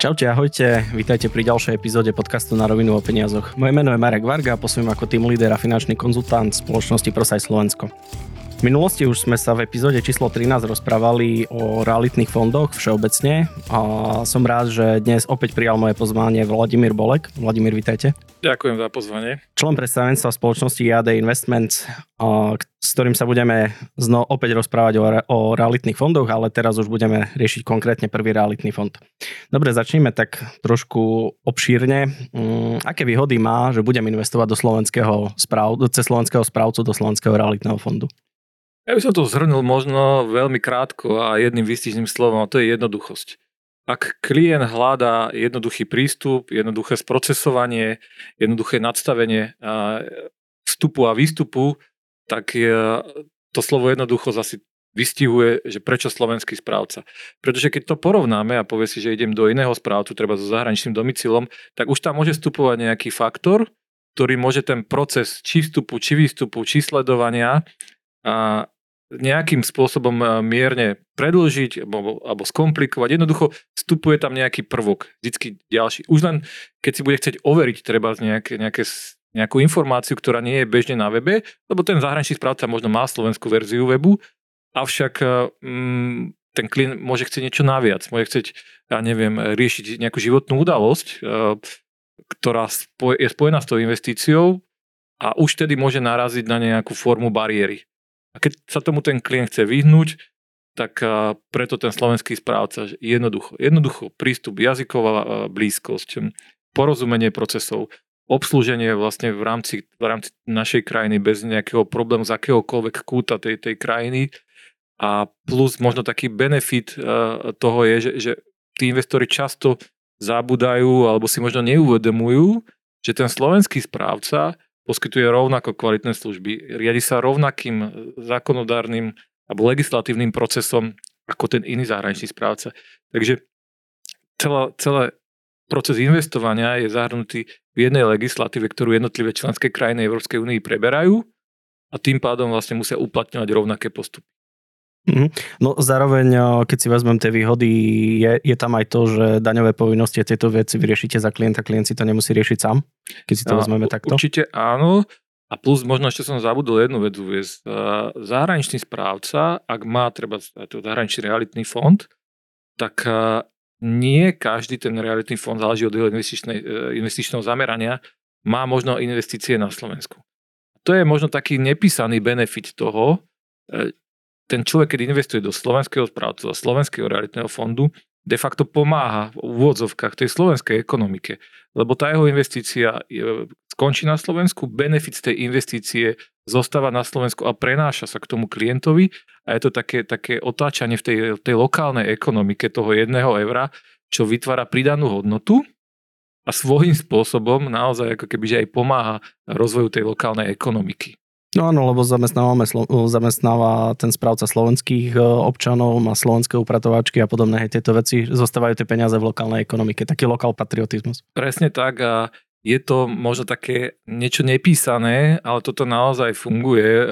Čaute, ahojte, vítajte pri ďalšej epizóde podcastu na rovinu o peniazoch. Moje meno je Marek Varga a posújem ako tým líder a finančný konzultant spoločnosti Prosaj Slovensko. V minulosti už sme sa v epizóde číslo 13 rozprávali o realitných fondoch všeobecne a som rád, že dnes opäť prijal moje pozvanie Vladimír Bolek. Vladimír, vítajte. Ďakujem za pozvanie. Člen predstavenstva spoločnosti JAD Investments, s ktorým sa budeme zno opäť rozprávať o, o realitných fondoch, ale teraz už budeme riešiť konkrétne prvý realitný fond. Dobre, začneme tak trošku obšírne. Mm, aké výhody má, že budem investovať do slovenského správ, cez slovenského správcu do slovenského realitného fondu? Ja by som to zhrnul možno veľmi krátko a jedným výstižným slovom, a to je jednoduchosť. Ak klient hľadá jednoduchý prístup, jednoduché sprocesovanie, jednoduché nadstavenie vstupu a výstupu, tak to slovo jednoduchosť asi vystihuje, že prečo slovenský správca. Pretože keď to porovnáme a povie si, že idem do iného správcu, treba so zahraničným domicilom, tak už tam môže vstupovať nejaký faktor, ktorý môže ten proces či vstupu, či výstupu, či sledovania a nejakým spôsobom e, mierne predlžiť alebo, alebo skomplikovať. Jednoducho vstupuje tam nejaký prvok, vždycky ďalší. Už len keď si bude chcieť overiť treba nejaké, nejaké, nejakú informáciu, ktorá nie je bežne na webe, lebo ten zahraničný správca možno má slovenskú verziu webu, avšak mm, ten klient môže chcieť niečo naviac, môže chcieť, ja neviem, riešiť nejakú životnú udalosť, e, ktorá je spojená s tou investíciou a už tedy môže naraziť na nejakú formu bariéry. A keď sa tomu ten klient chce vyhnúť, tak preto ten slovenský správca jednoducho, jednoducho prístup, jazyková blízkosť, porozumenie procesov, obslúženie vlastne v rámci, v rámci našej krajiny bez nejakého problému z akéhokoľvek kúta tej, tej krajiny. A plus možno taký benefit toho je, že, že tí investori často zabudajú alebo si možno neuvedomujú, že ten slovenský správca poskytuje rovnako kvalitné služby, riadi sa rovnakým zákonodárnym alebo legislatívnym procesom ako ten iný zahraničný správca. Takže celá, celé proces investovania je zahrnutý v jednej legislatíve, ktorú jednotlivé členské krajiny Európskej únie preberajú a tým pádom vlastne musia uplatňovať rovnaké postupy. Mhm. No zároveň, keď si vezmem tie výhody, je, je tam aj to, že daňové povinnosti a tieto veci vyriešite za klienta, klient si to nemusí riešiť sám, keď si to a, vezmeme takto? Určite áno. A plus možno ešte som zabudol jednu vec uviezť. Zahraničný správca, ak má treba zahraničný realitný fond, tak nie každý ten realitný fond, záleží od jeho investičného zamerania, má možno investície na Slovensku. To je možno taký nepísaný benefit toho, ten človek, keď investuje do slovenského správcu a slovenského realitného fondu, de facto pomáha v úvodzovkách tej slovenskej ekonomike, lebo tá jeho investícia je, skončí na Slovensku, benefit tej investície zostáva na Slovensku a prenáša sa k tomu klientovi a je to také, také otáčanie v tej, tej lokálnej ekonomike toho jedného eura, čo vytvára pridanú hodnotu a svojím spôsobom naozaj ako keby že aj pomáha rozvoju tej lokálnej ekonomiky. No áno, lebo zamestnávame, zamestnáva ten správca slovenských e, občanov, má slovenské upratovačky a podobné. Hej, tieto veci, zostávajú tie peniaze v lokálnej ekonomike, taký lokál patriotizmus. Presne tak a je to možno také niečo nepísané, ale toto naozaj funguje e,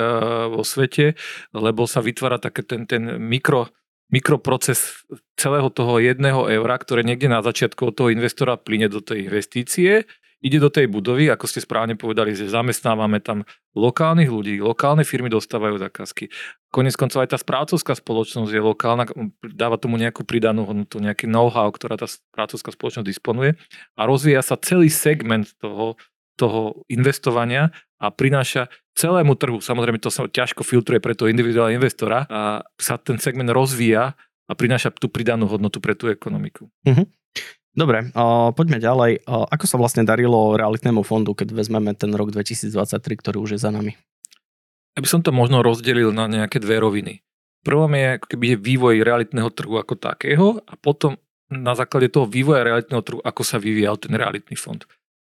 vo svete, lebo sa vytvára také ten, ten mikro, mikroproces celého toho jedného eura, ktoré niekde na začiatku od toho investora plyne do tej investície ide do tej budovy, ako ste správne povedali, že zamestnávame tam lokálnych ľudí, lokálne firmy dostávajú zákazky. Konec koncov aj tá správcovská spoločnosť je lokálna, dáva tomu nejakú pridanú hodnotu, nejaký know-how, ktorá tá správcovská spoločnosť disponuje a rozvíja sa celý segment toho, toho investovania a prináša celému trhu, samozrejme to sa ťažko filtruje pre toho individuálneho investora, a sa ten segment rozvíja a prináša tú pridanú hodnotu pre tú ekonomiku. Uh-huh. Dobre, uh, poďme ďalej. Uh, ako sa vlastne darilo realitnému fondu, keď vezmeme ten rok 2023, ktorý už je za nami? Ja by som to možno rozdelil na nejaké dve roviny. Prvom je keby vývoj realitného trhu ako takého a potom na základe toho vývoja realitného trhu, ako sa vyvíjal ten realitný fond.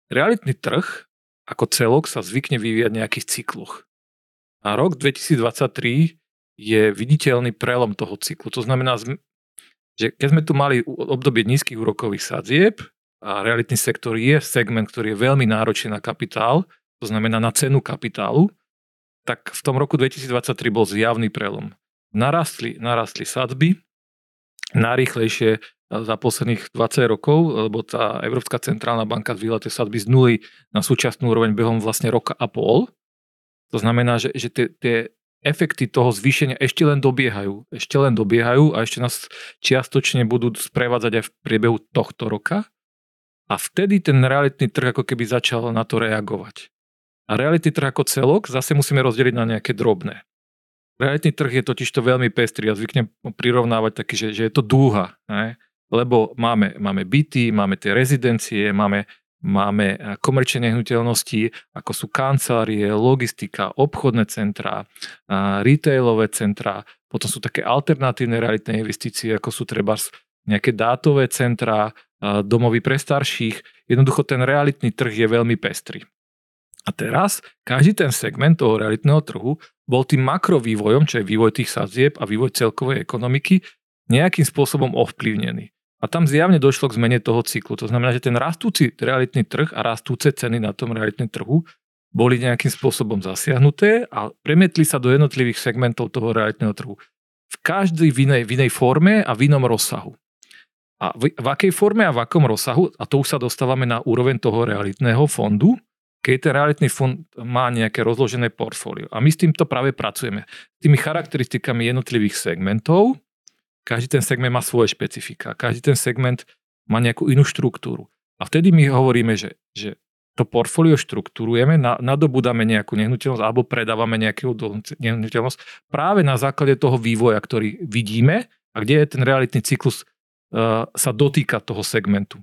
Realitný trh ako celok sa zvykne vyvíjať v nejakých cykloch. A rok 2023 je viditeľný prelom toho cyklu. To znamená, že keď sme tu mali obdobie nízkych úrokových sadzieb a realitný sektor je segment, ktorý je veľmi náročný na kapitál, to znamená na cenu kapitálu, tak v tom roku 2023 bol zjavný prelom. Narastli, narastli sadzby, najrýchlejšie za posledných 20 rokov, lebo tá Európska centrálna banka zvýla tie sadby z nuly na súčasnú úroveň behom vlastne roka a pol. To znamená, že, že tie, tie efekty toho zvýšenia ešte len dobiehajú. Ešte len dobiehajú a ešte nás čiastočne budú sprevádzať aj v priebehu tohto roka. A vtedy ten realitný trh ako keby začal na to reagovať. A realitný trh ako celok zase musíme rozdeliť na nejaké drobné. Realitný trh je totiž to veľmi pestrý. Ja zvyknem prirovnávať taký, že, že je to dúha. Ne? lebo máme, máme byty, máme tie rezidencie, máme, máme eh, komerčné nehnuteľnosti, ako sú kancelárie, logistika, obchodné centrá, eh, retailové centrá, potom sú také alternatívne realitné investície, ako sú treba nejaké dátové centrá, eh, domovy pre starších. Jednoducho ten realitný trh je veľmi pestrý. A teraz každý ten segment toho realitného trhu bol tým makrovývojom, čo je vývoj tých sadzieb a vývoj celkovej ekonomiky, nejakým spôsobom ovplyvnený. A tam zjavne došlo k zmene toho cyklu. To znamená, že ten rastúci realitný trh a rastúce ceny na tom realitnom trhu boli nejakým spôsobom zasiahnuté a premietli sa do jednotlivých segmentov toho realitného trhu. V každej v inej, v inej forme a v inom rozsahu. A v, v akej forme a v akom rozsahu, a to už sa dostávame na úroveň toho realitného fondu, keď ten realitný fond má nejaké rozložené portfólio. A my s týmto práve pracujeme. S tými charakteristikami jednotlivých segmentov, každý ten segment má svoje špecifika, každý ten segment má nejakú inú štruktúru. A vtedy my hovoríme, že, že to portfólio štruktúrujeme, na, nadobudáme nejakú nehnuteľnosť alebo predávame nejakú nehnuteľnosť práve na základe toho vývoja, ktorý vidíme a kde je ten realitný cyklus uh, sa dotýka toho segmentu.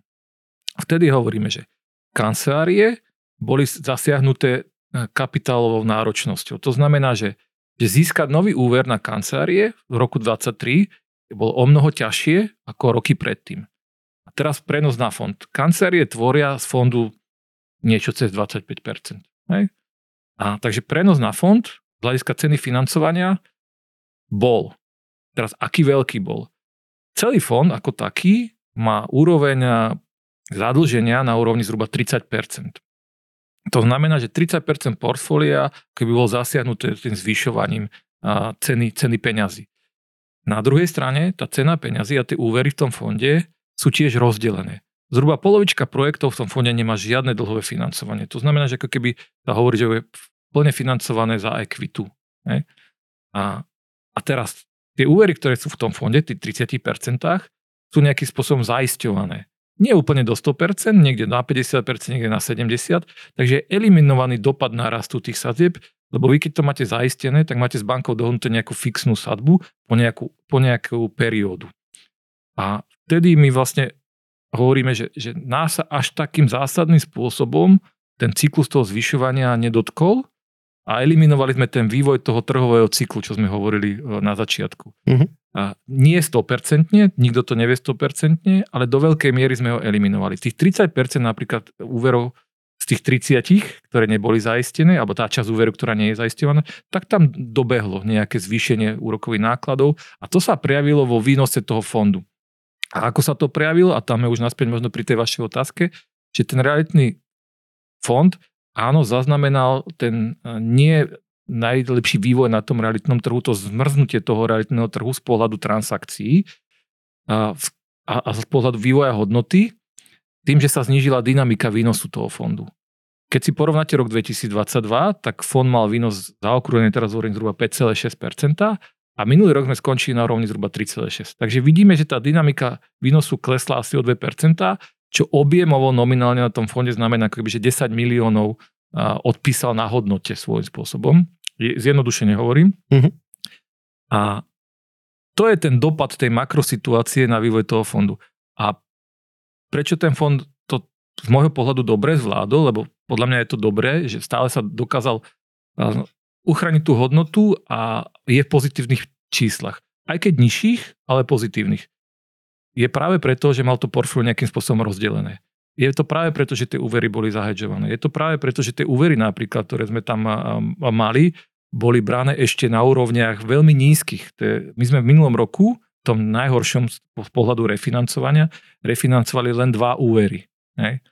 Vtedy hovoríme, že kancelárie boli zasiahnuté uh, kapitálovou náročnosťou. To znamená, že, že získať nový úver na kancelárie v roku 2023 bol o mnoho ťažšie ako roky predtým. A teraz prenos na fond. Kancelárie tvoria z fondu niečo cez 25%. Hej? A takže prenos na fond z hľadiska ceny financovania bol. Teraz aký veľký bol? Celý fond ako taký má úroveň zadlženia na úrovni zhruba 30%. To znamená, že 30% portfólia keby bol zasiahnuté tým zvyšovaním ceny, ceny peňazí. Na druhej strane tá cena peňazí a tie úvery v tom fonde sú tiež rozdelené. Zhruba polovička projektov v tom fonde nemá žiadne dlhové financovanie. To znamená, že ako keby sa hovorí, že je plne financované za ekvitu. Ne? A, a teraz tie úvery, ktoré sú v tom fonde, tých 30%, sú nejakým spôsobom zaisťované. Nie úplne do 100%, niekde na 50%, niekde na 70%, takže eliminovaný dopad nárastu tých sadzieb lebo vy keď to máte zaistené, tak máte s bankou dohodnuté nejakú fixnú sadbu po nejakú, po nejakú periódu. A vtedy my vlastne hovoríme, že, že nás sa až takým zásadným spôsobom ten cyklus toho zvyšovania nedotkol a eliminovali sme ten vývoj toho trhového cyklu, čo sme hovorili e, na začiatku. Uh-huh. A nie 100%, nikto to nevie 100%, ale do veľkej miery sme ho eliminovali. Tých 30% napríklad úverov tých 30, ktoré neboli zaistené, alebo tá časť úveru, ktorá nie je zaistovaná, tak tam dobehlo nejaké zvýšenie úrokových nákladov a to sa prejavilo vo výnose toho fondu. A ako sa to prejavilo, a tam je už naspäť možno pri tej vašej otázke, že ten realitný fond, áno, zaznamenal ten e, nie najlepší vývoj na tom realitnom trhu, to zmrznutie toho realitného trhu z pohľadu transakcií a, a, a z pohľadu vývoja hodnoty, tým, že sa znížila dynamika výnosu toho fondu. Keď si porovnáte rok 2022, tak fond mal výnos zaokrúhlený teraz hovorím zhruba 5,6% a minulý rok sme skončili na úrovni zhruba 3,6%. Takže vidíme, že tá dynamika výnosu klesla asi o 2%, čo objemovo nominálne na tom fonde znamená, že 10 miliónov odpísal na hodnote svojím spôsobom. Zjednodušene hovorím. Uh-huh. A to je ten dopad tej makrosituácie na vývoj toho fondu. A prečo ten fond to z môjho pohľadu dobre zvládol, lebo podľa mňa je to dobré, že stále sa dokázal uchrániť tú hodnotu a je v pozitívnych číslach. Aj keď nižších, ale pozitívnych. Je práve preto, že mal to portfólio nejakým spôsobom rozdelené. Je to práve preto, že tie úvery boli zahedžované. Je to práve preto, že tie úvery napríklad, ktoré sme tam mali, boli brané ešte na úrovniach veľmi nízkych. My sme v minulom roku tom najhoršom z pohľadu refinancovania refinancovali len dva úvery. Hej.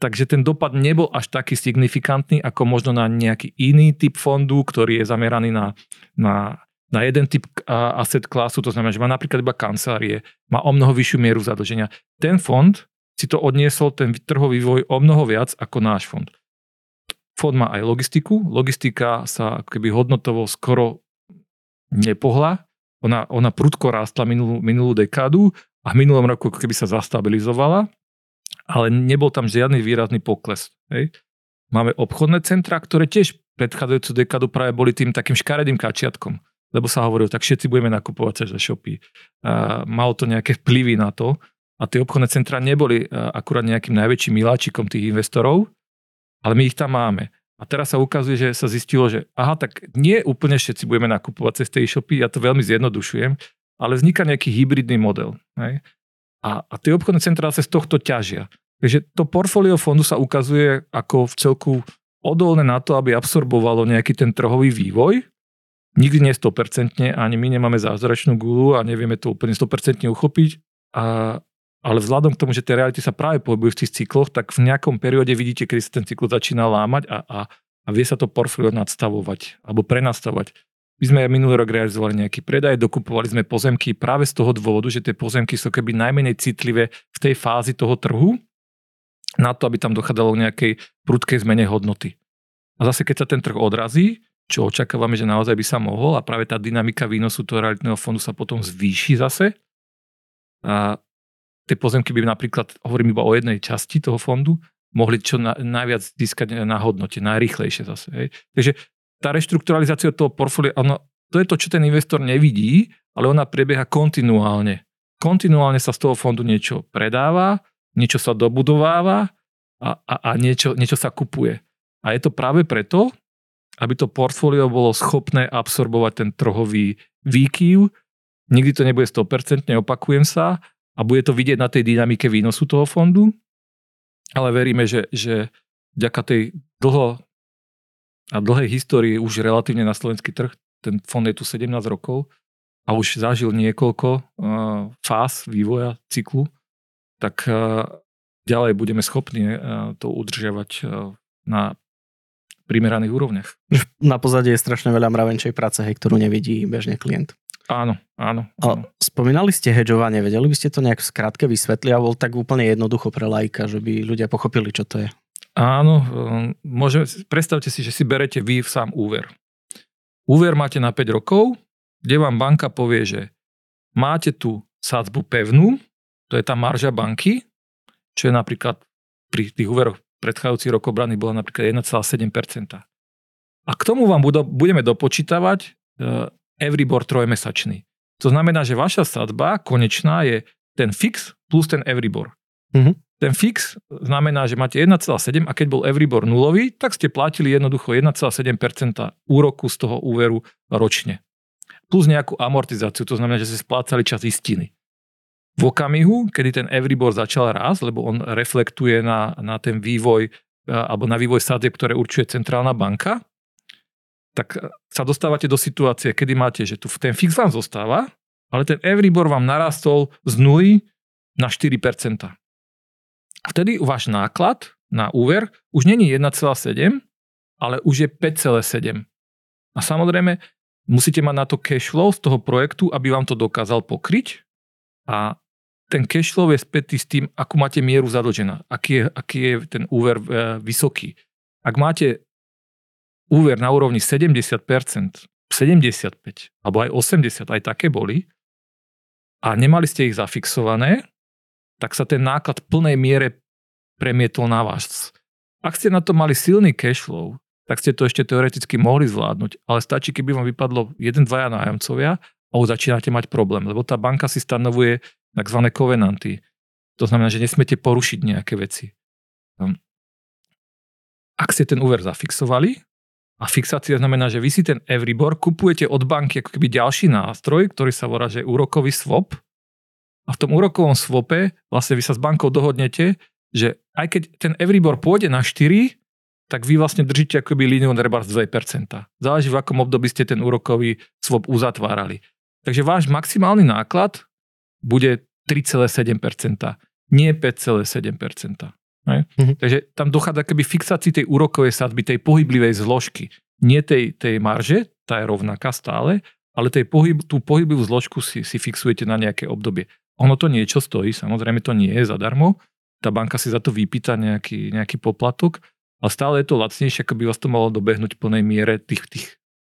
Takže ten dopad nebol až taký signifikantný, ako možno na nejaký iný typ fondu, ktorý je zameraný na, na na jeden typ asset klasu, to znamená, že má napríklad iba kancelárie, má o mnoho vyššiu mieru zadlženia. Ten fond si to odniesol, ten trhový vývoj o mnoho viac ako náš fond. Fond má aj logistiku. Logistika sa keby hodnotovo skoro nepohla. Ona, ona prudko rástla minulú, minulú dekádu a v minulom roku keby sa zastabilizovala, ale nebol tam žiadny výrazný pokles. Hej. Máme obchodné centra, ktoré tiež predchádzajúcu dekádu práve boli tým takým škaredým kačiatkom, lebo sa hovorilo, tak všetci budeme nakupovať cez shopy. A malo to nejaké vplyvy na to a tie obchodné centra neboli akurát nejakým najväčším miláčikom tých investorov, ale my ich tam máme. A teraz sa ukazuje, že sa zistilo, že aha, tak nie úplne všetci budeme nakupovať cez tej shopy, ja to veľmi zjednodušujem, ale vzniká nejaký hybridný model. Hej? A, a tie obchodné centrá sa z tohto ťažia. Takže to portfólio fondu sa ukazuje ako v celku odolné na to, aby absorbovalo nejaký ten trhový vývoj. Nikdy nie 100%, ani my nemáme zázračnú gulu a nevieme to úplne 100% uchopiť. A, ale vzhľadom k tomu, že tie reality sa práve pohybujú v tých cykloch, tak v nejakom perióde vidíte, kedy sa ten cyklus začína lámať a, a, a vie sa to portfólio nadstavovať alebo prenastavovať. My sme minulý rok realizovali nejaký predaj, dokupovali sme pozemky práve z toho dôvodu, že tie pozemky sú keby najmenej citlivé v tej fázi toho trhu na to, aby tam dochádzalo nejakej prudkej zmene hodnoty. A zase keď sa ten trh odrazí, čo očakávame, že naozaj by sa mohol a práve tá dynamika výnosu toho realitného fondu sa potom zvýši zase, a tie pozemky by napríklad, hovorím iba o jednej časti toho fondu, mohli čo na, najviac získať na hodnote, najrychlejšie zase. Hej. Takže tá reštrukturalizácia toho portfólia, ono, to je to, čo ten investor nevidí, ale ona prebieha kontinuálne. Kontinuálne sa z toho fondu niečo predáva, niečo sa dobudováva a, a, a niečo, niečo sa kupuje. A je to práve preto, aby to portfólio bolo schopné absorbovať ten trhový výkyv. Nikdy to nebude 100%, opakujem sa, a bude to vidieť na tej dynamike výnosu toho fondu, ale veríme, že, že vďaka tej dlho a dlhej histórii už relatívne na slovenský trh, ten fond je tu 17 rokov a už zažil niekoľko uh, fáz vývoja cyklu, tak uh, ďalej budeme schopní uh, to udržiavať na primeraných úrovniach. Na pozadí je strašne veľa mravenčej práce, hej, ktorú nevidí bežne klient. Áno, áno. áno. A spomínali ste hedžovanie, vedeli by ste to nejak v skratke vysvetliť a bol tak úplne jednoducho pre lajka, že by ľudia pochopili, čo to je? Áno, um, môže, predstavte si, že si berete vy sám úver. Úver máte na 5 rokov, kde vám banka povie, že máte tu sádzbu pevnú, to je tá marža banky, čo je napríklad pri tých úveroch predchádzajúcich rokov brany bola napríklad 1,7%. A k tomu vám budeme dopočítavať uh, Euribor trojmesačný. To znamená, že vaša sadba konečná je ten fix plus ten Euribor. Mm-hmm. Ten fix znamená, že máte 1,7 a keď bol Euribor nulový, tak ste platili jednoducho 1,7% úroku z toho úveru ročne. Plus nejakú amortizáciu, to znamená, že ste splácali čas istiny. V okamihu, kedy ten Euribor začal rásť, lebo on reflektuje na, na ten vývoj alebo na vývoj sadieb, ktoré určuje centrálna banka, tak sa dostávate do situácie, kedy máte, že tu ten fix vám zostáva, ale ten Euribor vám narastol z 0 na 4%. Vtedy váš náklad na úver už není 1,7, ale už je 5,7. A samozrejme, musíte mať na to cash flow z toho projektu, aby vám to dokázal pokryť a ten cash flow je spätý s tým, akú máte mieru zadlžená, aký je, aký je ten úver e, vysoký. Ak máte úver na úrovni 70%, 75, alebo aj 80, aj také boli, a nemali ste ich zafixované, tak sa ten náklad v plnej miere premietol na vás. Ak ste na to mali silný cash flow, tak ste to ešte teoreticky mohli zvládnuť, ale stačí, keby vám vypadlo jeden, dvaja nájomcovia a už začínate mať problém, lebo tá banka si stanovuje tzv. kovenanty. To znamená, že nesmiete porušiť nejaké veci. Hm. Ak ste ten úver zafixovali, a fixácia znamená, že vy si ten Euribor kupujete od banky ako keby ďalší nástroj, ktorý sa volá, že úrokový swap. A v tom úrokovom swape vlastne vy sa s bankou dohodnete, že aj keď ten Euribor pôjde na 4, tak vy vlastne držíte akoby líniu treba z 2%. Záleží v akom období ste ten úrokový swap uzatvárali. Takže váš maximálny náklad bude 3,7%, nie 5,7%. Mm-hmm. Takže tam dochádza keby fixácii tej úrokovej sadby, tej pohyblivej zložky. Nie tej, tej marže, tá je rovnaká stále, ale tej pohyb, tú pohybovú zložku si, si fixujete na nejaké obdobie. Ono to niečo stojí, samozrejme to nie je zadarmo, tá banka si za to vypýta nejaký, nejaký poplatok, ale stále je to lacnejšie, ako by vás to malo dobehnúť v plnej miere tých, tých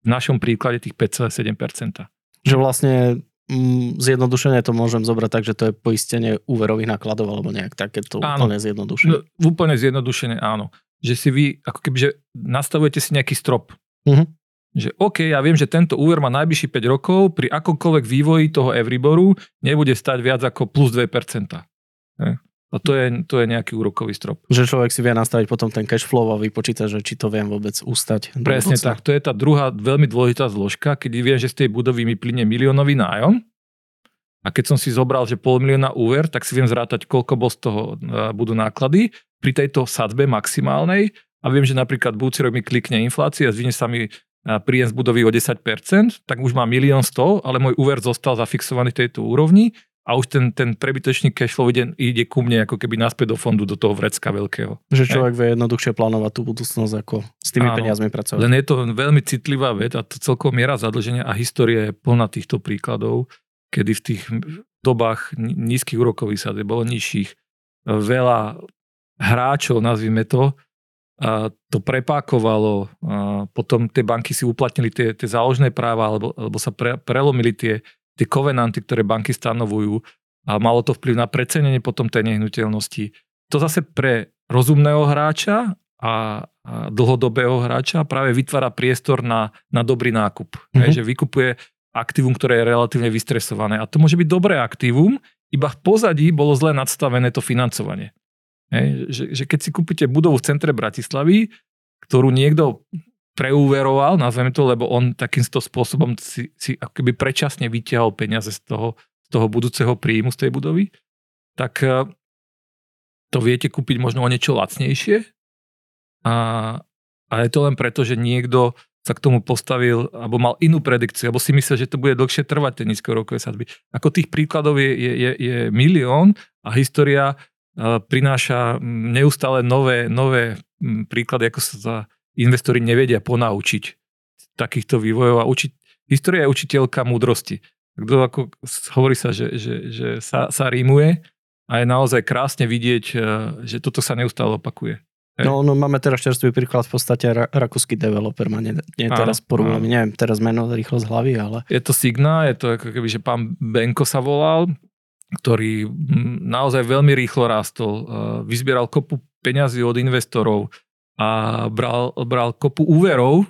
v našom príklade tých 5,7%. Že vlastne mm, zjednodušene to môžem zobrať tak, že to je poistenie úverových nákladov alebo nejak takéto áno. úplne zjednodušenie. No, úplne zjednodušene áno. Že si vy, ako keby, že nastavujete si nejaký strop. Uh-huh. Že OK, ja viem, že tento úver má najbližší 5 rokov, pri akomkoľvek vývoji toho Euriboru nebude stať viac ako plus 2%. A to je, to je nejaký úrokový strop. Že človek si vie nastaviť potom ten cash flow a vypočítať, že či to viem vôbec ustať. Presne tak. To je tá druhá veľmi dôležitá zložka, keď viem, že z tej budovy mi plyne miliónový nájom a keď som si zobral, že pol milióna úver, tak si viem zrátať, koľko bol z toho e, budú náklady pri tejto sadbe maximálnej a viem, že napríklad budúci rok mi klikne inflácia a zvine sa mi príjem z budovy o 10%, tak už má milión 100, ale môj úver zostal zafixovaný v tejto úrovni a už ten, ten prebytočný cashflow ide, ide ku mne ako keby naspäť do fondu, do toho vrecka veľkého. Že človek vie jednoduchšie plánovať tú budúcnosť, ako s tými Áno, peniazmi pracovať. Len je to veľmi citlivá vec a to celkovo miera zadlženia a história je plná týchto príkladov, kedy v tých dobách nízkych úrokových sadieb bolo nižších veľa hráčov, nazvime to, a to prepákovalo, a potom tie banky si uplatnili tie, tie záložné práva, alebo, alebo sa pre, prelomili tie, tie kovenanty, ktoré banky stanovujú a malo to vplyv na precenenie potom tej nehnuteľnosti. To zase pre rozumného hráča a, a dlhodobého hráča práve vytvára priestor na, na dobrý nákup. Mm-hmm. Hej, že vykupuje aktívum, ktoré je relatívne vystresované. A to môže byť dobré aktívum, iba v pozadí bolo zle nadstavené to financovanie. Hej, že, že keď si kúpite budovu v centre Bratislavy, ktorú niekto preúveroval, nazveme to, lebo on takýmto spôsobom si, si akoby predčasne vyťahol peniaze z toho, z toho budúceho príjmu z tej budovy, tak eh, to viete kúpiť možno o niečo lacnejšie. A, a je to len preto, že niekto sa k tomu postavil, alebo mal inú predikciu, alebo si myslel, že to bude dlhšie trvať, tie nízkorokové sadby. Ako tých príkladov je, je, je, je milión a história prináša neustále nové, nové príklady, ako sa za investori nevedia ponaučiť takýchto vývojov a učiť. História je učiteľka múdrosti. Kto ako hovorí sa, že, že, že sa, sa rímuje a je naozaj krásne vidieť, e, že toto sa neustále opakuje. No, no máme teraz čerstvý príklad v podstate ra- rakúsky developer, má nie, nie teraz porúvam, neviem teraz meno rýchlo z hlavy, ale... Je to Signa, je to ako keby, že pán Benko sa volal, ktorý naozaj veľmi rýchlo rástol, vyzbieral kopu peňazí od investorov a bral, bral kopu úverov,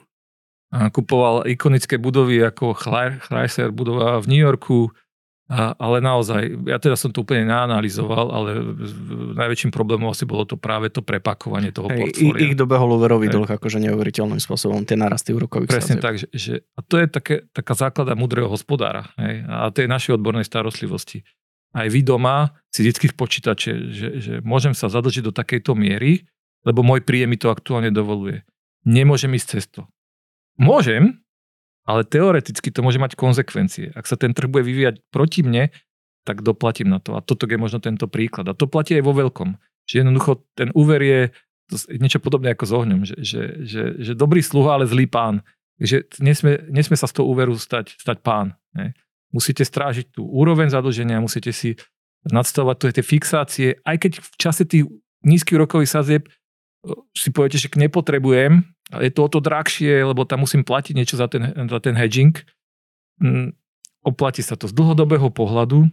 a kupoval ikonické budovy ako Chrysler budova v New Yorku, a, ale naozaj, ja teda som to úplne neanalizoval, ale najväčším problémom asi bolo to práve to prepakovanie toho hey, portfólia. Ich dobehol úverový dlh akože neuveriteľným spôsobom, tie narasty úrokových Presne sadzieb. tak, že, že, a to je také, taká základa mudrého hospodára hej, a tej našej odbornej starostlivosti aj vy doma si vždy v počítače, že, že môžem sa zadlžiť do takejto miery, lebo môj príjem mi to aktuálne dovoluje. Nemôžem ísť cez to. Môžem, ale teoreticky to môže mať konsekvencie. Ak sa ten trh bude vyvíjať proti mne, tak doplatím na to. A toto je možno tento príklad. A to platí aj vo veľkom. Že jednoducho ten úver je niečo podobné ako s ohňom. Že, že, že, že dobrý sluha, ale zlý pán. Že nesme, nesme sa z toho úveru stať, stať pán. Ne? Musíte strážiť tú úroveň zadlženia, musíte si nadstavovať tie fixácie, aj keď v čase tých nízkych rokových sazieb si poviete, že nepotrebujem, ale je to o to drahšie, lebo tam musím platiť niečo za ten, za ten hedging. Mm, oplatí sa to z dlhodobého pohľadu,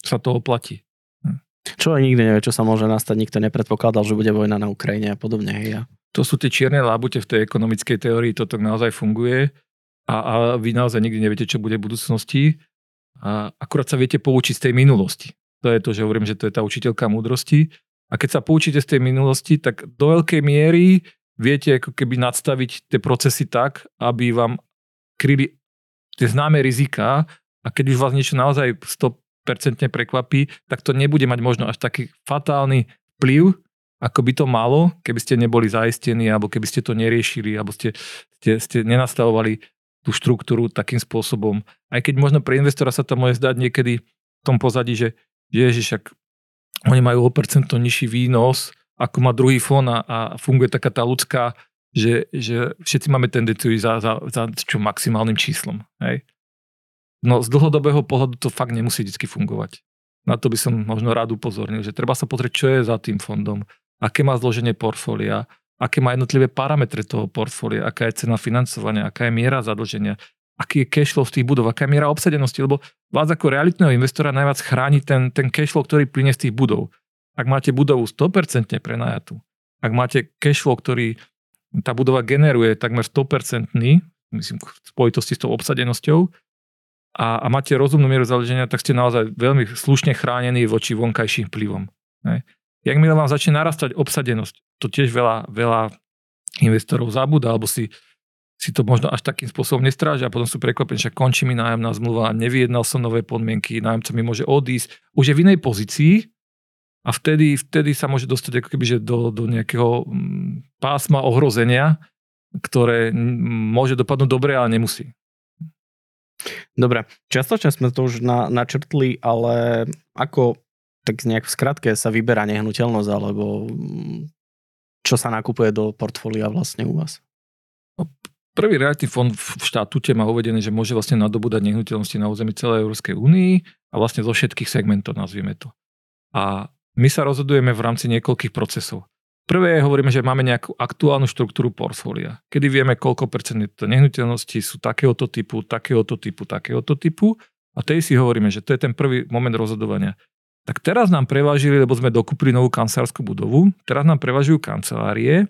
sa to oplatí. Hm. Čo aj nikdy nevie, čo sa môže nastať, nikto nepredpokladal, že bude vojna na Ukrajine a podobne. Hej. To sú tie čierne lábute v tej ekonomickej teórii, to tak naozaj funguje a, a vy naozaj nikdy neviete, čo bude v budúcnosti. A akurát sa viete poučiť z tej minulosti. To je to, že hovorím, že to je tá učiteľka múdrosti. A keď sa poučíte z tej minulosti, tak do veľkej miery viete ako keby nadstaviť tie procesy tak, aby vám kryli tie známe rizika a keď už vás niečo naozaj 100% prekvapí, tak to nebude mať možno až taký fatálny vplyv, ako by to malo, keby ste neboli zaistení, alebo keby ste to neriešili, alebo ste, ste, ste nenastavovali tú štruktúru takým spôsobom. Aj keď možno pre investora sa to môže zdať niekedy v tom pozadí, že ježiš, ak oni majú o percento nižší výnos, ako má druhý fón a, a funguje taká tá ľudská, že, že všetci máme tendenciu za, za, za čo maximálnym číslom. Hej? no z dlhodobého pohľadu to fakt nemusí vždy fungovať. Na to by som možno rád upozornil, že treba sa pozrieť, čo je za tým fondom, aké má zloženie portfólia, aké má jednotlivé parametre toho portfólia, aká je cena financovania, aká je miera zadlženia, aký je cashflow z tých budov, aká je miera obsadenosti, lebo vás ako realitného investora najviac chráni ten, ten cashflow, ktorý plyne z tých budov. Ak máte budovu 100% prenajatú, ak máte cashflow, ktorý tá budova generuje takmer 100%, myslím v spojitosti s tou obsadenosťou, a, a máte rozumnú mieru založenia, tak ste naozaj veľmi slušne chránení voči vonkajším vplyvom. Ne? Jakmile vám začne narastať obsadenosť, to tiež veľa, veľa investorov zabúda, alebo si si to možno až takým spôsobom nestrážia a potom sú prekvapení, že končí mi nájomná zmluva, nevyjednal som nové podmienky, nájomca mi môže odísť, už je v inej pozícii a vtedy, vtedy sa môže dostať ako keby, že do, do nejakého mm, pásma ohrozenia, ktoré môže dopadnúť dobre, ale nemusí. Dobre, častočne sme to už na, načrtli, ale ako tak nejak v skratke sa vyberá nehnuteľnosť, alebo mm, čo sa nakupuje do portfólia vlastne u vás? No, Prvý realitný fond v štatúte má uvedené, že môže vlastne nadobúdať nehnuteľnosti na území celej Európskej únii a vlastne zo všetkých segmentov, nazvieme to. A my sa rozhodujeme v rámci niekoľkých procesov. Prvé hovoríme, že máme nejakú aktuálnu štruktúru portfólia, kedy vieme, koľko percent nehnuteľností sú takéhoto typu, takéhoto typu, takéhoto typu a tej si hovoríme, že to je ten prvý moment rozhodovania. Tak teraz nám prevážili, lebo sme dokúpili novú kancelárskú budovu, teraz nám prevažujú kancelárie,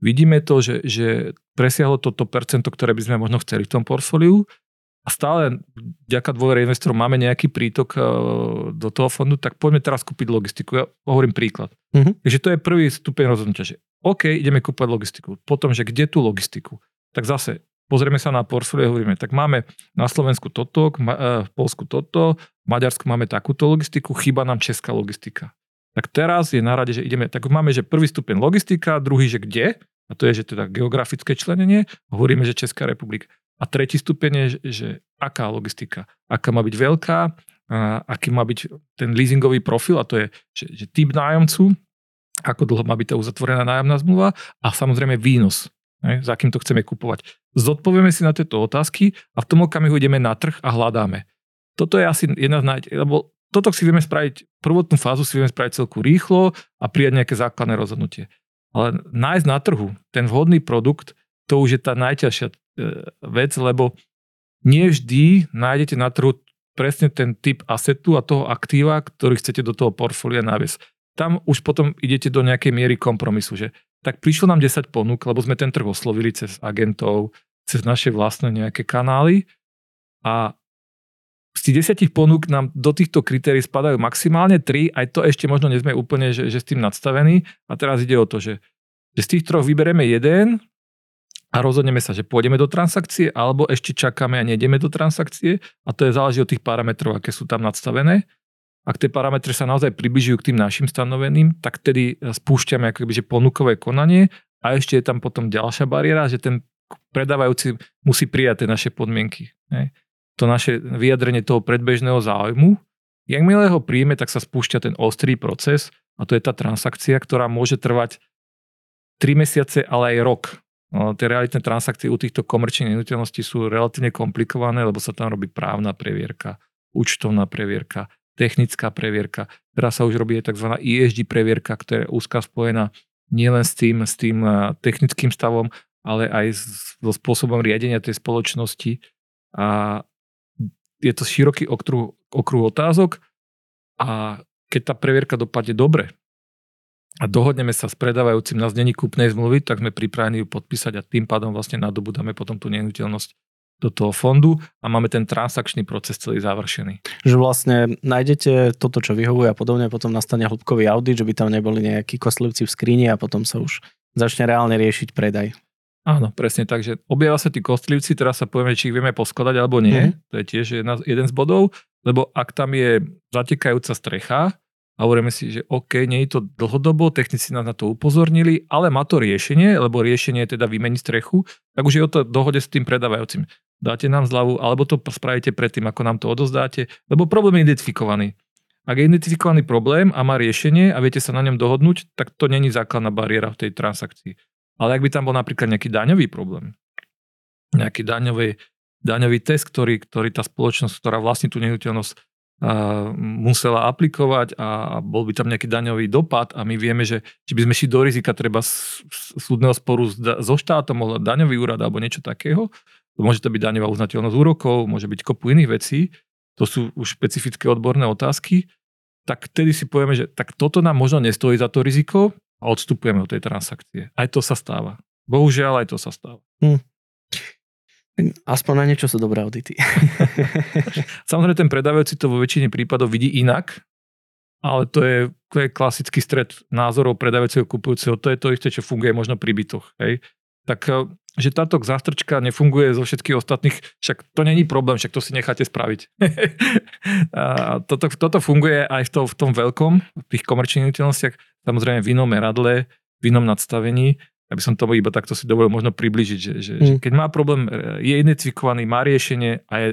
vidíme to, že, že presiahlo toto percento, ktoré by sme možno chceli v tom portfóliu a stále vďaka dôvere investorov máme nejaký prítok e, do toho fondu, tak poďme teraz kúpiť logistiku. Ja hovorím príklad. Uh-huh. Takže to je prvý stupeň rozhodnutia, že OK, ideme kúpať logistiku. Potom, že kde tú logistiku? Tak zase pozrieme sa na portfólio a hovoríme, tak máme na Slovensku toto, e, v Polsku toto, v Maďarsku máme takúto logistiku, chýba nám česká logistika. Tak teraz je na rade, že ideme, tak máme, že prvý stupeň logistika, druhý, že kde, a to je, že teda geografické členenie, hovoríme, že Česká republika. A tretí stupeň je, že aká logistika, aká má byť veľká, a aký má byť ten leasingový profil, a to je, že, že typ nájomcu, ako dlho má byť tá uzatvorená nájomná zmluva? A samozrejme výnos, za kým to chceme kupovať. Zodpovieme si na tieto otázky a v tom okamihu ideme na trh a hľadáme. Toto je asi jedna z naj... lebo toto si vieme spraviť, prvotnú fázu si vieme spraviť celku rýchlo a prijať nejaké základné rozhodnutie. Ale nájsť na trhu ten vhodný produkt, to už je tá najťažšia e, vec, lebo nie vždy nájdete na trhu presne ten typ asetu a toho aktíva, ktorý chcete do toho portfólia naviesť. Tam už potom idete do nejakej miery kompromisu, že tak prišlo nám 10 ponúk, lebo sme ten trh oslovili cez agentov, cez naše vlastné nejaké kanály a z tých desiatich ponúk nám do týchto kritérií spadajú maximálne tri, aj to ešte možno nie sme úplne, že, že s tým nadstavení. A teraz ide o to, že, že z tých troch vyberieme jeden a rozhodneme sa, že pôjdeme do transakcie, alebo ešte čakáme a nejdeme do transakcie. A to je záleží od tých parametrov, aké sú tam nadstavené. Ak tie parametre sa naozaj približujú k tým našim stanoveným, tak tedy spúšťame akoby, že ponukové konanie a ešte je tam potom ďalšia bariéra, že ten predávajúci musí prijať tie naše podmienky. Ne? to naše vyjadrenie toho predbežného záujmu. Jakmile ho príjme, tak sa spúšťa ten ostrý proces a to je tá transakcia, ktorá môže trvať 3 mesiace, ale aj rok. No, tie realitné transakcie u týchto komerčných nehnuteľností sú relatívne komplikované, lebo sa tam robí právna previerka, účtovná previerka, technická previerka. Teraz sa už robí aj tzv. ESG previerka, ktorá je úzka spojená nielen s tým, s tým technickým stavom, ale aj so spôsobom riadenia tej spoločnosti. A je to široký okruh, okruh otázok a keď tá previerka dopadne dobre a dohodneme sa s predávajúcim na znení kúpnej zmluvy, tak sme pripravení ju podpísať a tým pádom vlastne nadobudáme potom tú nehnuteľnosť do toho fondu a máme ten transakčný proces celý završený. Že vlastne nájdete toto, čo vyhovuje a podobne, potom nastane hĺbkový audit, že by tam neboli nejakí koslivci v skrini a potom sa už začne reálne riešiť predaj. Áno, presne tak, že objavia sa tí kostlivci, teraz sa povieme, či ich vieme poskladať alebo nie. Mm. To je tiež jedna, jeden z bodov, lebo ak tam je zatekajúca strecha a hovoríme si, že OK, nie je to dlhodobo, technici nás na to upozornili, ale má to riešenie, lebo riešenie je teda vymeniť strechu, tak už je o to dohode s tým predávajúcim. Dáte nám zľavu, alebo to spravíte predtým, ako nám to odozdáte, lebo problém je identifikovaný. Ak je identifikovaný problém a má riešenie a viete sa na ňom dohodnúť, tak to není základná bariéra v tej transakcii. Ale ak by tam bol napríklad nejaký daňový problém, nejaký daňový, daňový test, ktorý, ktorý tá spoločnosť, ktorá vlastní tú nehnuteľnosť, musela aplikovať a bol by tam nejaký daňový dopad a my vieme, že, že by sme šli do rizika treba súdneho sporu so štátom, alebo daňový úrad alebo niečo takého. Môže to byť daňová uznateľnosť úrokov, môže byť kopu iných vecí. To sú už špecifické odborné otázky. Tak tedy si povieme, že tak toto nám možno nestojí za to riziko a odstupujeme od tej transakcie. Aj to sa stáva. Bohužiaľ, aj to sa stáva. Hm. Aspoň na niečo sú dobré audity. Samozrejme, ten predávajúci to vo väčšine prípadov vidí inak, ale to je, to je klasický stred názorov predávajúceho kupujúceho. To je to isté, čo funguje možno pri bytoch. Hej. Tak eh, že táto zástrčka nefunguje zo všetkých ostatných, však to není problém, však to si necháte spraviť. a toto, toto funguje aj v, to, v tom veľkom, v tých komerčných nehnuteľnostiach, samozrejme v inom meradle, v inom nadstavení, aby som to iba takto si dovolil možno približiť, že, že, mm. že keď má problém, e, je identifikovaný, má riešenie a je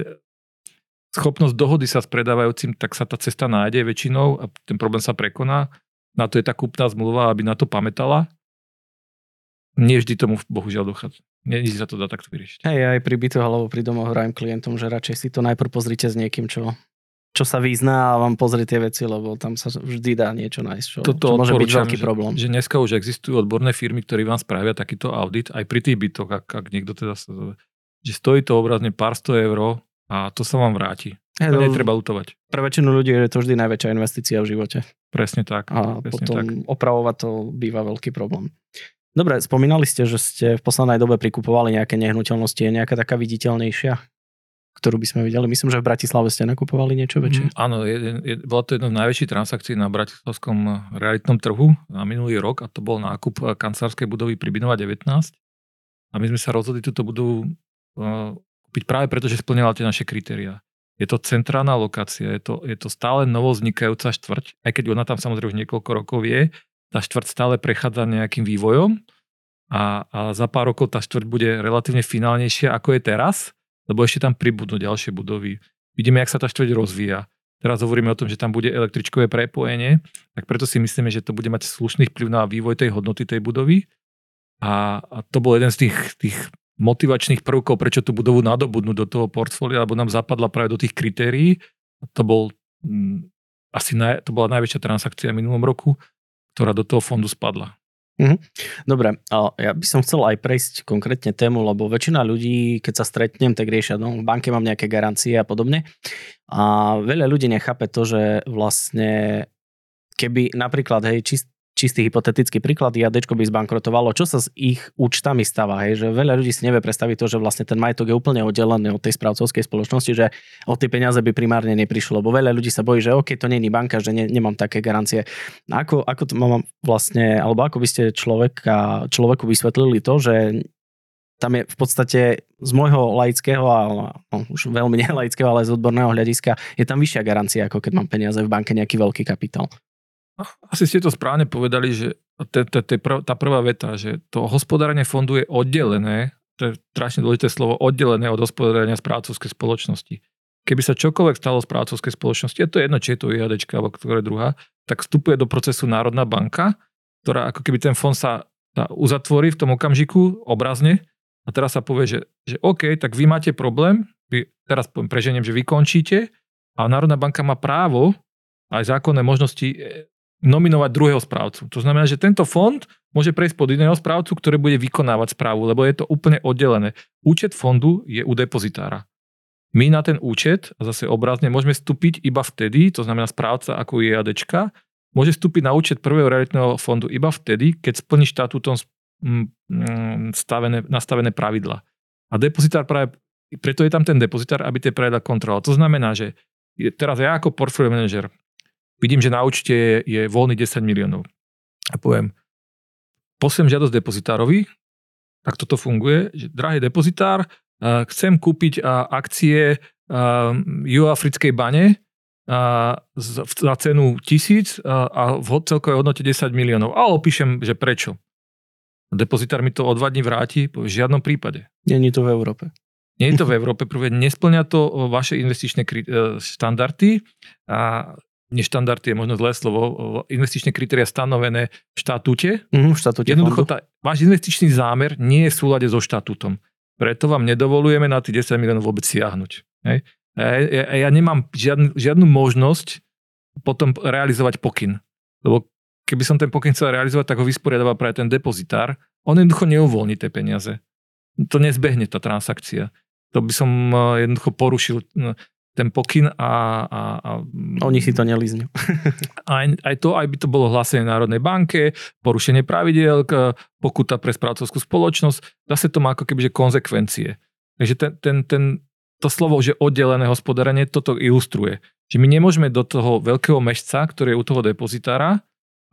schopnosť dohody sa s predávajúcim, tak sa tá cesta nájde väčšinou a ten problém sa prekoná. Na to je tá kúpna zmluva, aby na to pamätala. Nie vždy tomu bohužiaľ dochádza. Nie sa to dá takto vyriešiť. Hej, aj pri bytoch alebo pri domoch hrajem klientom, že radšej si to najprv pozrite s niekým, čo čo sa vyzná a vám pozrie tie veci, lebo tam sa vždy dá niečo nájsť, čo, Toto čo môže byť veľký že, problém. Že dneska už existujú odborné firmy, ktorí vám spravia takýto audit aj pri tých bytoch, ak, ak niekto teda že stojí to obrazne pár sto eur a to sa vám vráti. Hey, to netreba lutovať. Pre väčšinu ľudí je to vždy najväčšia investícia v živote. Presne tak. A presne potom tak. opravovať to býva veľký problém. Dobre, spomínali ste, že ste v poslednej dobe prikupovali nejaké nehnuteľnosti. Je nejaká taká viditeľnejšia? Ktorú by sme videli. Myslím, že v Bratislave ste nakupovali niečo väčšie. Mm, áno, je, je, bola to jedna z najväčších transakcií na bratislavskom realitnom trhu na minulý rok a to bol nákup eh, kancelárskej budovy pri Binova 19. A my sme sa rozhodli túto budovu uh, práve preto, že splňala tie naše kritéria. Je to centrálna lokácia, je to, je to stále novoznikajúca štvrť, aj keď ona tam samozrejme už niekoľko rokov je, tá štvrť stále prechádza nejakým vývojom a, a za pár rokov tá štvrť bude relatívne finálnejšia ako je teraz lebo ešte tam pribudnú ďalšie budovy. Vidíme, jak sa tá štvrť rozvíja. Teraz hovoríme o tom, že tam bude električkové prepojenie, tak preto si myslíme, že to bude mať slušný vplyv na vývoj tej hodnoty tej budovy. A, a to bol jeden z tých, tých motivačných prvkov, prečo tú budovu nadobudnú do toho portfólia, alebo nám zapadla práve do tých kritérií. To bol m, mm, asi naj, to bola najväčšia transakcia minulom roku, ktorá do toho fondu spadla. Mhm. Dobre, ja by som chcel aj prejsť konkrétne tému, lebo väčšina ľudí, keď sa stretnem, tak riešia, no v banke mám nejaké garancie a podobne. A veľa ľudí nechápe to, že vlastne keby napríklad, hej, čist, čistý hypotetický príklad, IADčko by zbankrotovalo, čo sa s ich účtami stáva, hej, že veľa ľudí si nevie predstaviť to, že vlastne ten majetok je úplne oddelený od tej správcovskej spoločnosti, že o tie peniaze by primárne neprišlo, lebo veľa ľudí sa bojí, že OK, to není banka, že ne, nemám také garancie. Ako, ako to mám vlastne, alebo ako by ste človeka, človeku vysvetlili to, že tam je v podstate z môjho laického, a no, už veľmi nelaického, ale z odborného hľadiska, je tam vyššia garancia, ako keď mám peniaze v banke nejaký veľký kapitál. Asi ste to správne povedali, že tá prvá veta, že to hospodárenie fondu je oddelené, to je strašne dôležité slovo, oddelené od hospodárenia správcovskej spoločnosti. Keby sa čokoľvek stalo správcovskej spoločnosti, a to je jedno, či je to IAD alebo ktoré druhá, tak vstupuje do procesu Národná banka, ktorá ako keby ten fond sa, uzatvorí v tom okamžiku obrazne a teraz sa povie, že, že OK, tak vy máte problém, vy, teraz poviem, preženiem, že vy končíte a Národná banka má právo aj zákonné možnosti nominovať druhého správcu. To znamená, že tento fond môže prejsť pod iného správcu, ktorý bude vykonávať správu, lebo je to úplne oddelené. Účet fondu je u depozitára. My na ten účet, a zase obrazne, môžeme vstúpiť iba vtedy, to znamená správca ako je môže vstúpiť na účet prvého realitného fondu iba vtedy, keď splní štatútom stavené, nastavené pravidla. A depozitár práve, preto je tam ten depozitár, aby tie pravidla kontroloval. To znamená, že teraz ja ako portfolio manager vidím, že na účte je, je voľný 10 miliónov. A poviem, posliem žiadosť depozitárovi, tak toto funguje, že drahý depozitár, chcem kúpiť akcie juhoafrickej bane za cenu tisíc a v celkovej hodnote 10 miliónov. A opíšem, že prečo. Depozitár mi to o dva dní vráti, v žiadnom prípade. Není to v Európe. Nie je to v Európe, prvé nesplňa to vaše investičné e, štandardy a neštandardy je možno zlé slovo, investičné kritéria stanovené v štatúte. Mm, v štatúte Jednoducho tá, váš investičný zámer nie je v súlade so štatútom. preto vám nedovolujeme na tých 10 miliónov vôbec siahnuť. Hej? Ja, ja, ja nemám žiadnu, žiadnu možnosť potom realizovať pokyn. Lebo keby som ten pokyn chcel realizovať, tak ho vysporiadáva práve ten depozitár. On jednoducho neuvoľní tie peniaze. To nezbehne tá transakcia. To by som eh, jednoducho porušil eh, ten pokyn a... a, a Oni si to neliznú. aj, aj to, aj by to bolo hlásenie Národnej banke, porušenie pravidel, pokuta pre správcovskú spoločnosť, zase to má ako keby že konsekvencie. Takže ten, ten, ten, to slovo, že oddelené hospodárenie, toto ilustruje. Že my nemôžeme do toho veľkého mešca, ktorý je u toho depozitára,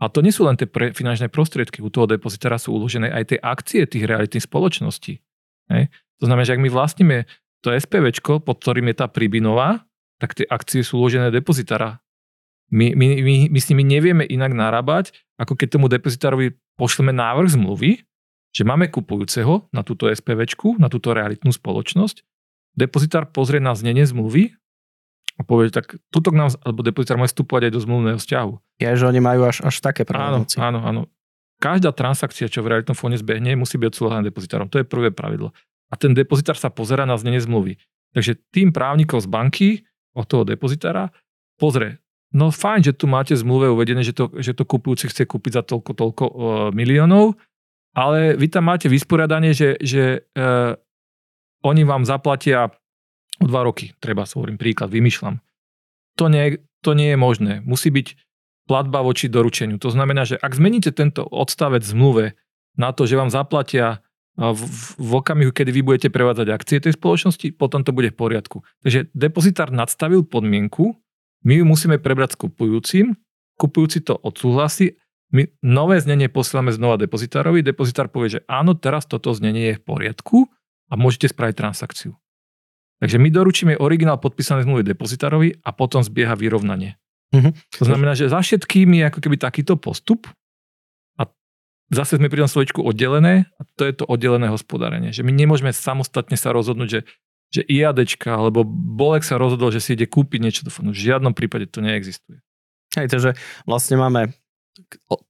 a to nie sú len tie pre, finančné prostriedky, u toho depozitára sú uložené aj tie akcie tých realitných spoločností. Hej. To znamená, že ak my vlastníme to SPVčko, pod ktorým je tá príbinová, tak tie akcie sú uložené depozitára. My, my, my, my s nimi nevieme inak narábať, ako keď tomu depozitárovi pošleme návrh zmluvy, že máme kupujúceho na túto SPVčku, na túto realitnú spoločnosť. Depozitár pozrie na znenie zmluvy a povie, tak tuto k nám, alebo depozitár môže vstupovať aj do zmluvného vzťahu. Ja, že oni majú až, až také právomoci. Áno, áno, áno. Každá transakcia, čo v realitnom fóne zbehne, musí byť odsúhlasená depozitárom. To je prvé pravidlo. A ten depozitár sa pozera na znenie zmluvy. Takže tým právnikom z banky od toho depozitára pozrie, no fajn, že tu máte zmluve uvedené, že to, že to kupujúci chce kúpiť za toľko, toľko uh, miliónov, ale vy tam máte vysporiadanie, že, že uh, oni vám zaplatia o dva roky, treba hovorím príklad, vymýšľam. To nie, to nie je možné. Musí byť platba voči doručeniu. To znamená, že ak zmeníte tento odstavec zmluve na to, že vám zaplatia v, v okamihu, kedy vy budete prevádzať akcie tej spoločnosti, potom to bude v poriadku. Takže depozitár nadstavil podmienku, my ju musíme prebrať s kupujúcim, kupujúci to odsúhlasí, my nové znenie posielame znova depozitárovi, depozitár povie, že áno, teraz toto znenie je v poriadku a môžete spraviť transakciu. Takže my doručíme originál podpísané zmluvy depozitárovi a potom zbieha vyrovnanie. Uh-huh. To znamená, že za všetkým je ako keby takýto postup zase sme pri tom slovičku oddelené a to je to oddelené hospodárenie. Že my nemôžeme samostatne sa rozhodnúť, že, že IADčka alebo Bolek sa rozhodol, že si ide kúpiť niečo do fondu. V žiadnom prípade to neexistuje. Hej, takže vlastne máme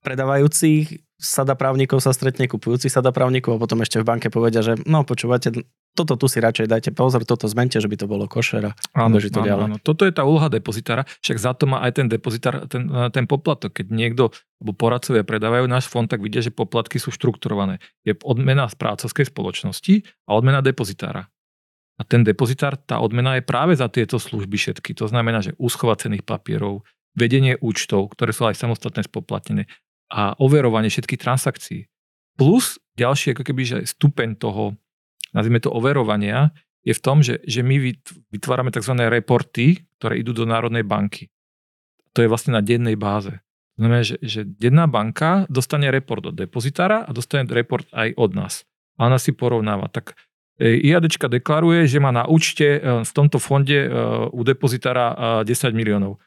predávajúcich sada právnikov sa stretne, kupujúci sada právnikov a potom ešte v banke povedia, že no počúvate, toto tu si radšej dajte pozor, toto zmente, že by to bolo košer a áno, to ďalej. Áno, toto je tá úloha depozitára, však za to má aj ten depozitár, ten, ten poplatok. Keď niekto, alebo poradcovia predávajú náš fond, tak vidia, že poplatky sú štrukturované. Je odmena z prácovskej spoločnosti a odmena depozitára. A ten depozitár, tá odmena je práve za tieto služby všetky. To znamená, že úschova cených papierov, vedenie účtov, ktoré sú aj samostatné spoplatnené, a overovanie všetkých transakcií. Plus ďalší ako keby, že stupeň toho, nazvime to overovania, je v tom, že, že my vytvárame tzv. reporty, ktoré idú do Národnej banky. To je vlastne na dennej báze. Znamená, že, že denná banka dostane report od depozitára a dostane report aj od nás. A ona si porovnáva. Tak e, IADčka deklaruje, že má na účte e, v tomto fonde e, u depozitára 10 miliónov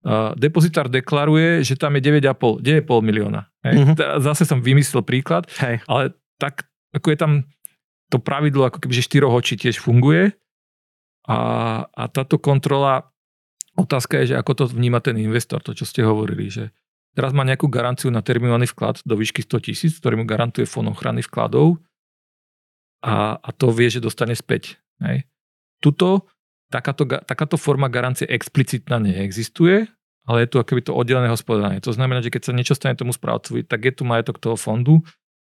Uh, depozitár deklaruje, že tam je 9,5, 9,5 milióna. Hej. Uh-huh. Zase som vymyslel príklad, Hej. ale tak ako je tam to pravidlo ako keby, že štyroch očí tiež funguje a, a táto kontrola, otázka je, že ako to vníma ten investor, to čo ste hovorili, že teraz má nejakú garanciu na terminovaný vklad do výšky 100 tisíc, ktorý mu garantuje fond ochrany vkladov a, a to vie, že dostane späť. Hej. Tuto takáto, takáto forma garancie explicitná neexistuje, ale je tu akoby to oddelené hospodárenie. To znamená, že keď sa niečo stane tomu správcovi, tak je tu majetok toho fondu,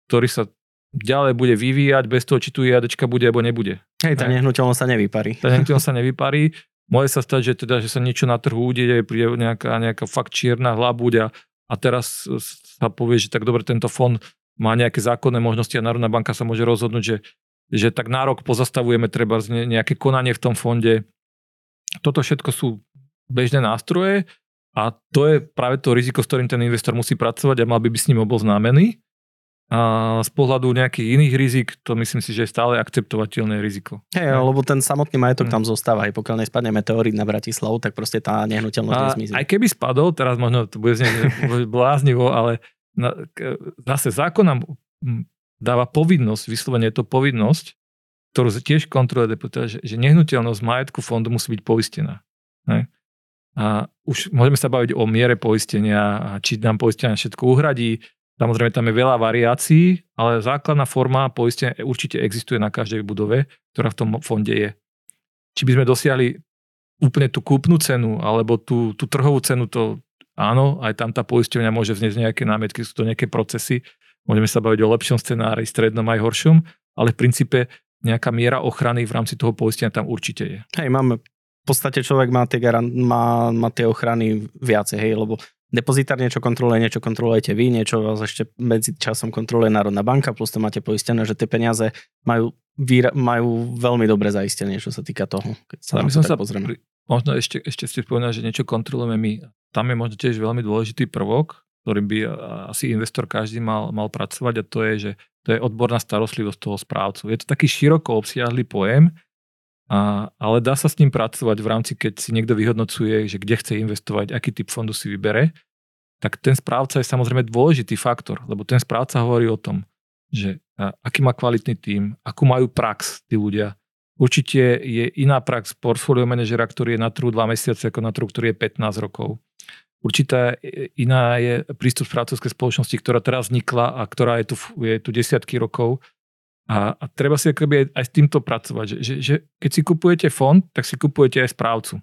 ktorý sa ďalej bude vyvíjať bez toho, či tu IADčka bude alebo nebude. Hej, tá nehnuteľnosť sa nevyparí. Tá nehnuteľnosť sa nevyparí. Môže sa stať, že, teda, že sa niečo na trhu udeje, príde nejaká, nejaká fakt čierna hlabuď a, a teraz sa povie, že tak dobre, tento fond má nejaké zákonné možnosti a Národná banka sa môže rozhodnúť, že že tak na rok pozastavujeme treba nejaké konanie v tom fonde. Toto všetko sú bežné nástroje a to je práve to riziko, s ktorým ten investor musí pracovať a mal by byť s ním oboznámený. A z pohľadu nejakých iných rizik, to myslím si, že je stále akceptovateľné riziko. Hej, lebo ten samotný majetok hmm. tam zostáva. Aj pokiaľ nespadne meteorit na Bratislavu, tak proste tá nehnuteľnosť nezmizí. Aj keby spadol, teraz možno to bude znieť bláznivo, ale na, zase zákon nám dáva povinnosť, vyslovene je to povinnosť, ktorú tiež kontroluje deputát, že, že nehnuteľnosť majetku fondu musí byť poistená. Ne? A už môžeme sa baviť o miere poistenia, a či nám poistenia všetko uhradí, Samozrejme, tam je veľa variácií, ale základná forma poistenia určite existuje na každej budove, ktorá v tom fonde je. Či by sme dosiahli úplne tú kúpnu cenu, alebo tú, tú trhovú cenu, to áno, aj tam tá poisťovňa môže vznieť nejaké námietky, sú to nejaké procesy, môžeme sa baviť o lepšom scenári, strednom aj horšom, ale v princípe nejaká miera ochrany v rámci toho poistenia tam určite je. Hej, máme, v podstate človek má tie, garan- má, má tie ochrany viacej, hej, lebo depozitár niečo kontroluje, niečo kontrolujete vy, niečo vás ešte medzi časom kontroluje Národná banka, plus to máte poistené, že tie peniaze majú, výra- majú veľmi dobre zaistené, čo sa týka toho, keď sa my som sa pozrieme. Možno ešte, ešte ste spomínali, že niečo kontrolujeme my. Tam je možno tiež veľmi dôležitý prvok, ktorým by asi investor každý mal, mal pracovať a to je, že to je odborná starostlivosť toho správcu. Je to taký široko obsiahly pojem, a, ale dá sa s ním pracovať v rámci, keď si niekto vyhodnocuje, že kde chce investovať, aký typ fondu si vybere, tak ten správca je samozrejme dôležitý faktor, lebo ten správca hovorí o tom, že aký má kvalitný tím, akú majú prax tí ľudia. Určite je iná prax portfólio manažera, ktorý je na trhu 2 mesiace, ako na trhu, ktorý je 15 rokov. Určitá e, iná je prístup správcovskej spoločnosti, ktorá teraz vznikla a ktorá je tu, je tu desiatky rokov. A, a treba si akoby aj, aj s týmto pracovať, že, že, že keď si kupujete fond, tak si kupujete aj správcu.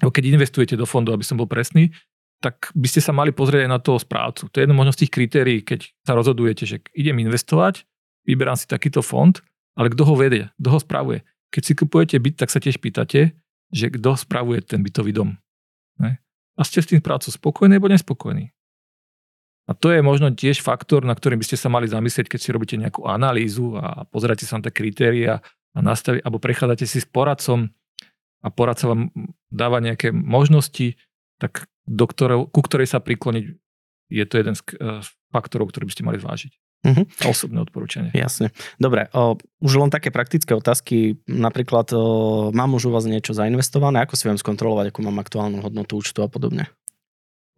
Alebo keď investujete do fondu, aby som bol presný, tak by ste sa mali pozrieť aj na toho správcu. To je jedno možno z tých kritérií, keď sa rozhodujete, že idem investovať, vyberám si takýto fond, ale kto ho vedie, kto ho spravuje. Keď si kupujete byt, tak sa tiež pýtate, že kto spravuje ten bytový dom. A ste s tým správcom spokojní alebo nespokojní. A to je možno tiež faktor, na ktorým by ste sa mali zamyslieť, keď si robíte nejakú analýzu a pozeráte sa na tie kritéria a nastaví, alebo prechádzate si s poradcom a poradca vám dáva nejaké možnosti, tak do ktorého, ku ktorej sa prikloniť, je to jeden z uh, faktorov, ktorý by ste mali zvážiť. Mhm. A osobné odporúčanie. Jasne. Dobre, o, už len také praktické otázky. Napríklad, o, mám už u vás niečo zainvestované, ako si viem skontrolovať, akú mám aktuálnu hodnotu účtu a podobne?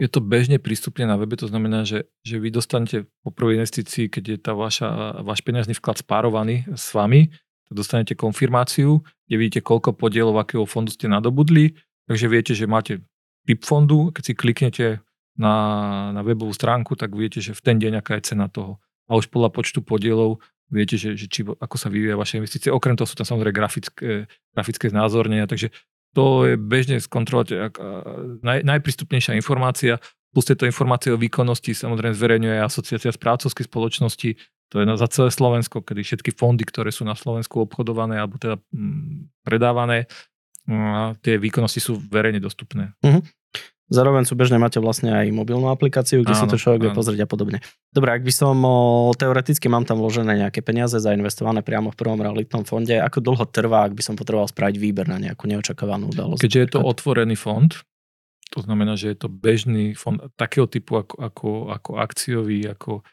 Je to bežne prístupne na webe, to znamená, že, že vy dostanete po prvej investícii, keď je tá vaša, váš peňažný vklad spárovaný s vami, tak dostanete konfirmáciu, kde vidíte, koľko podielov akého fondu ste nadobudli, takže viete, že máte typ fondu, keď si kliknete na, na webovú stránku, tak viete, že v ten deň aká je cena toho. A už podľa počtu podielov viete, že, že či, ako sa vyvíja vaše investície. Okrem toho sú tam samozrejme grafické, grafické znázornenia, takže to je bežne skontrolovať naj, najprístupnejšia informácia. Plus tieto informácie o výkonnosti samozrejme zverejňuje Asociácia správcovských spoločností. To je za celé Slovensko, kedy všetky fondy, ktoré sú na Slovensku obchodované alebo teda mm, predávané, tie výkonnosti sú verejne dostupné. Zároveň súbežne máte vlastne aj mobilnú aplikáciu, kde si Áno, to človek vie pozrieť a podobne. Dobre, ak by som o, teoreticky mám tam vložené nejaké peniaze zainvestované priamo v prvom realitnom fonde, ako dlho trvá, ak by som potreboval spraviť výber na nejakú neočakávanú udalosť? Keďže je to otvorený fond, to znamená, že je to bežný fond takého typu ako, ako, ako akciový, ako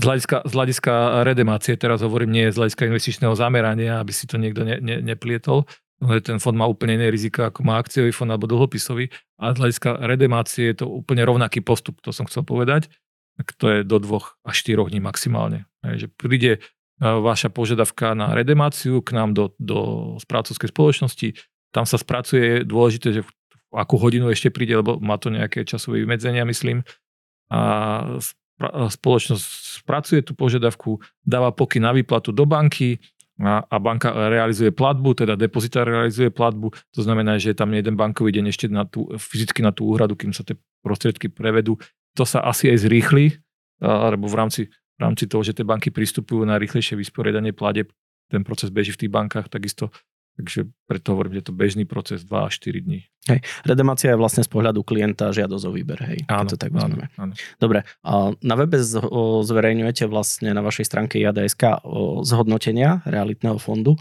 z hľadiska, z hľadiska redemácie, teraz hovorím, nie z hľadiska investičného zamerania, aby si to niekto ne, ne, neplietol, ale ten fond má úplne iné rizika, ako má akciový fond alebo dlhopisový, a z hľadiska redemácie je to úplne rovnaký postup, to som chcel povedať, tak to je do dvoch až štyroch dní maximálne. Hej, že príde e, vaša požiadavka na redemáciu k nám do, do správcovskej spoločnosti, tam sa spracuje, je dôležité, že akú hodinu ešte príde, lebo má to nejaké časové vymedzenia, myslím. A spoločnosť spracuje tú požiadavku, dáva pokyn na výplatu do banky a, banka realizuje platbu, teda depozitár realizuje platbu. To znamená, že je tam jeden bankový deň ešte na tú, fyzicky na tú úhradu, kým sa tie prostriedky prevedú. To sa asi aj zrýchli, alebo v rámci, v rámci toho, že tie banky pristupujú na rýchlejšie vysporiadanie pladeb, ten proces beží v tých bankách takisto. Takže preto hovorím, že je to bežný proces 2 až 4 dní. Redemácia je vlastne z pohľadu klienta žiadosť o výber, hej? keď to tak áno, áno. Dobre, a na webe zverejňujete vlastne na vašej stránke JADSK zhodnotenia realitného fondu.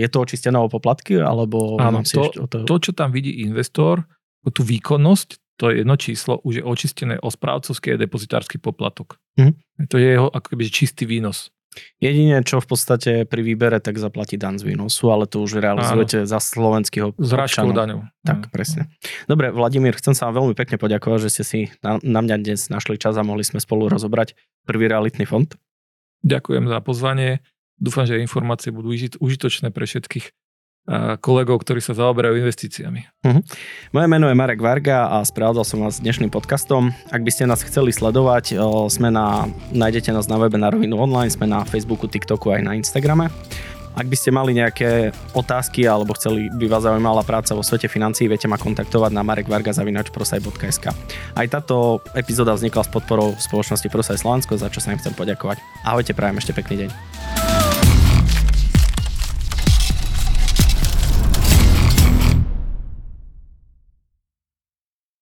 Je to očistené o poplatky, alebo Áno, to- ešte to... To, čo tam vidí investor, tú výkonnosť, to je jedno číslo, už je očistené o správcovský a depozitársky poplatok. Mhm. To je jeho ako keby čistý výnos. Jedine, čo v podstate pri výbere, tak zaplatí dan z výnosu, ale to už realizujete za slovenských S raškou občanov. daňou. Tak, Áno. presne. Dobre, Vladimír, chcem sa vám veľmi pekne poďakovať, že ste si na, na mňa dnes našli čas a mohli sme spolu rozobrať prvý realitný fond. Ďakujem za pozvanie. Dúfam, že informácie budú uži- užitočné pre všetkých kolegov, ktorí sa zaoberajú investíciami. Uh-huh. Moje meno je Marek Varga a sprevádzal som vás dnešným podcastom. Ak by ste nás chceli sledovať, sme na, nájdete nás na webe na rovinu online, sme na Facebooku, TikToku aj na Instagrame. Ak by ste mali nejaké otázky alebo chceli by vás zaujímala práca vo svete financií, viete ma kontaktovať na marekvarga.prosaj.sk. Aj táto epizóda vznikla s podporou spoločnosti Prosaj Slovensko, za čo sa im chcem poďakovať. Ahojte, prajem ešte pekný deň.